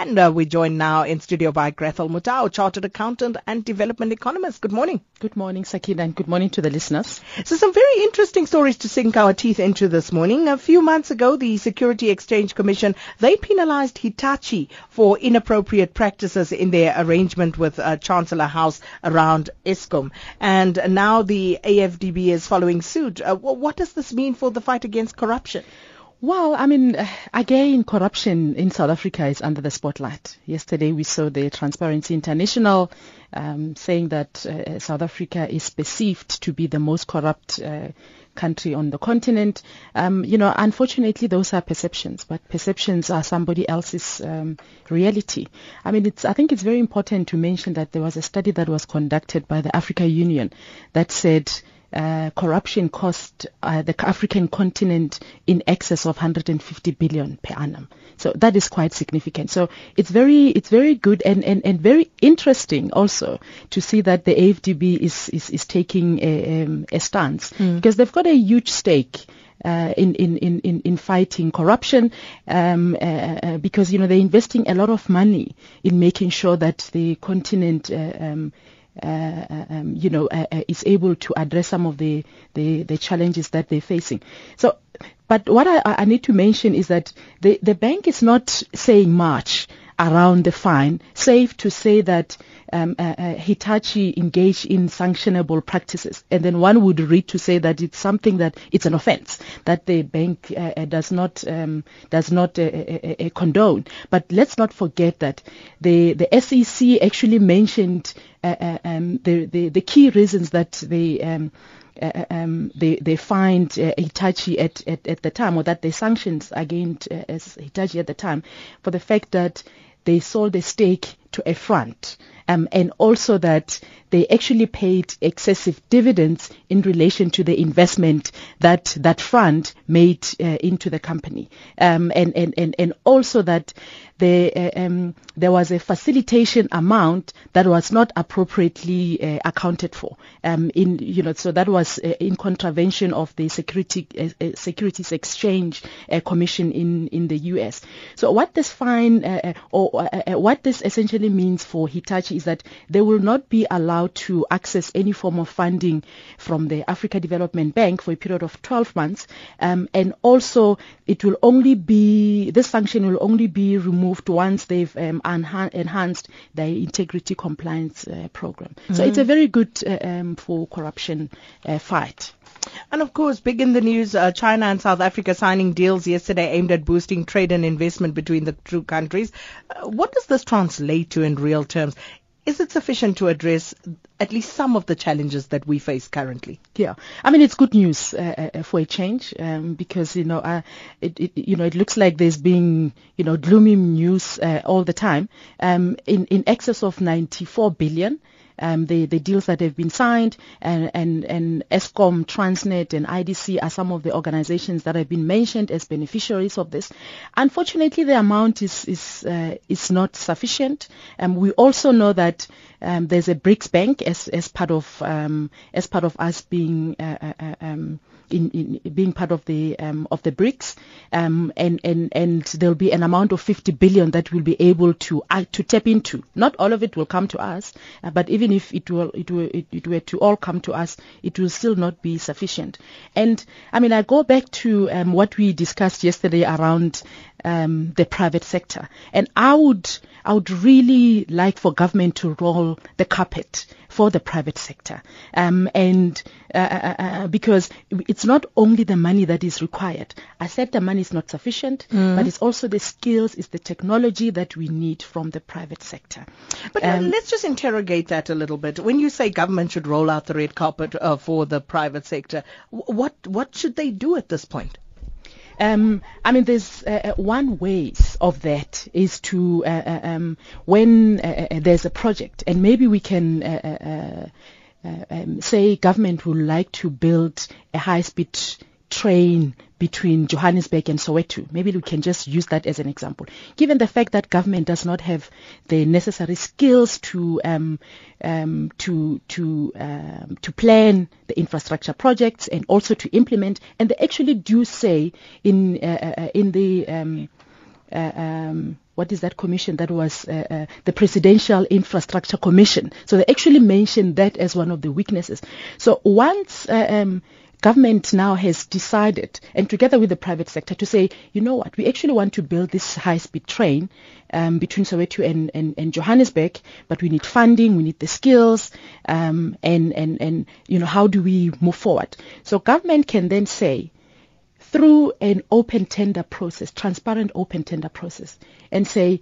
And uh, we're joined now in studio by Grathel Motau, Chartered Accountant and Development Economist. Good morning. Good morning, Sakina, and good morning to the listeners. So some very interesting stories to sink our teeth into this morning. A few months ago, the Security Exchange Commission, they penalized Hitachi for inappropriate practices in their arrangement with uh, Chancellor House around Eskom. And now the AFDB is following suit. Uh, what does this mean for the fight against corruption? Well, I mean, again, corruption in South Africa is under the spotlight. Yesterday we saw the Transparency International um, saying that uh, South Africa is perceived to be the most corrupt uh, country on the continent. Um, you know, unfortunately, those are perceptions, but perceptions are somebody else's um, reality. I mean, it's, I think it's very important to mention that there was a study that was conducted by the Africa Union that said uh, corruption cost uh, the African continent in excess of 150 billion per annum. So that is quite significant. So it's very it's very good and, and, and very interesting also to see that the AFDB is is, is taking a, um, a stance mm. because they've got a huge stake. Uh, in, in, in, in fighting corruption um, uh, uh, because you know they're investing a lot of money in making sure that the continent uh, um, um, you know, uh, uh, is able to address some of the, the, the, challenges that they're facing. So, but what I, I need to mention is that the, the bank is not saying much around the fine. Safe to say that um, uh, uh, Hitachi engaged in sanctionable practices, and then one would read to say that it's something that it's an offence that the bank uh, uh does not um, does not uh, condone. But let's not forget that the the SEC actually mentioned um, the, the, the key reasons that they um, uh, um, they they find uh, Hitachi at, at, at the time, or that they sanctions against uh, Hitachi at the time, for the fact that they sold a stake to a front, um, and also that they actually paid excessive dividends in relation to the investment that that fund made uh, into the company, um, and, and, and, and also that the, uh, um, there was a facilitation amount that was not appropriately uh, accounted for. Um, in you know, so that was uh, in contravention of the Security uh, uh, Securities Exchange Commission in in the U.S. So what this fine or what this essentially means for Hitachi is that they will not be allowed to access any form of funding from the Africa Development Bank for a period of 12 months. Um, and also, it will only be, this sanction will only be removed once they've um, enha- enhanced their integrity compliance uh, program. Mm-hmm. So it's a very good uh, um, for corruption uh, fight. And of course, big in the news, uh, China and South Africa signing deals yesterday aimed at boosting trade and investment between the two countries. Uh, what does this translate to in real terms? Is it sufficient to address at least some of the challenges that we face currently? Yeah, I mean it's good news uh, uh, for a change um, because you know uh, it, it, you know it looks like there's been you know gloomy news uh, all the time. Um, in in excess of 94 billion um, the, the deals that have been signed, and, and, and Eskom, Transnet, and IDC are some of the organizations that have been mentioned as beneficiaries of this. Unfortunately, the amount is is uh, is not sufficient. Um, we also know that um, there's a BRICS bank as as part of um, as part of us being uh, uh, uh um, in, in, being part of the um, of the BRICS, um, and and and there'll be an amount of 50 billion that we'll be able to uh, to tap into. Not all of it will come to us, uh, but even if it will it will it, it, were to all come to us, it will still not be sufficient. And I mean, I go back to um, what we discussed yesterday around um, the private sector. And I would, I would really like for government to roll the carpet for the private sector. Um, and uh, uh, uh, uh because it's not only the money that is required. I said the money is not sufficient, mm. but it's also the skills, it's the technology that we need from the private sector. But uh, um, let's just interrogate that a little bit. When you say government should roll out the red carpet uh, for the private sector, what what should they do at this point? Um, I mean, there's uh, uh, one ways of that is to uh, uh um, when uh, there's a project, and maybe we can um, say government would like to build a high-speed train between Johannesburg and Soweto. Maybe we can just use that as an example. Given the fact that government does not have the necessary skills to um, um, to to um, to plan the infrastructure projects and also to implement, and they actually do say in uh, uh in the um, uh, um, what is that commission that was uh, uh, the Presidential Infrastructure Commission. So they actually mentioned that as one of the weaknesses. So once uh, um, government now has decided, and together with the private sector, to say, you know what, we actually want to build this high-speed train um, between Soweto and, and, and, Johannesburg, but we need funding, we need the skills, um, and, and, and, you know, how do we move forward? So government can then say, through an open tender process, transparent open tender process, and say,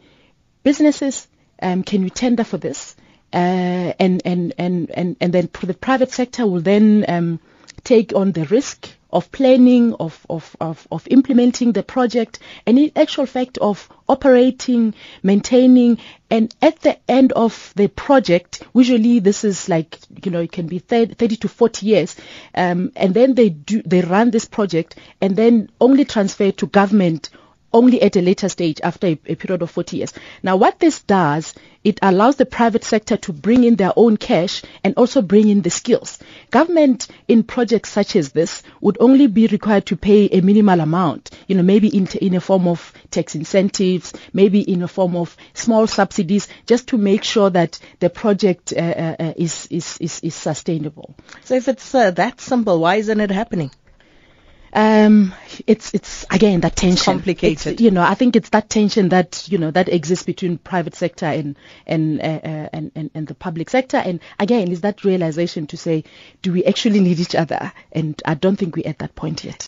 businesses, um, can you tender for this? Uh, and, and, and, and, and then the private sector will then um, take on the risk of planning, of, of, of, of implementing the project, and in actual fact of operating, maintaining, and at the end of the project, usually this is like, you know, it can be 30, 30 to 40 years, um, and then they do, they run this project and then only transfer to government only at a later stage after a, a, period of 40 years. Now, what this does, it allows the private sector to bring in their own cash and also bring in the skills. Government in projects such as this would only be required to pay a minimal amount, you know, maybe in, in a form of tax incentives, maybe in a form of small subsidies, just to make sure that the project uh, uh, uh is, is, is, is, sustainable. So if it's uh, that simple, why isn't it happening? Um, it's it's again that tension. It's complicated. It's, you know, I think it's that tension that you know that exists between private sector and and, uh, uh, and and and the public sector. And again, is that realization to say, do we actually need each other? And I don't think we're at that point yet.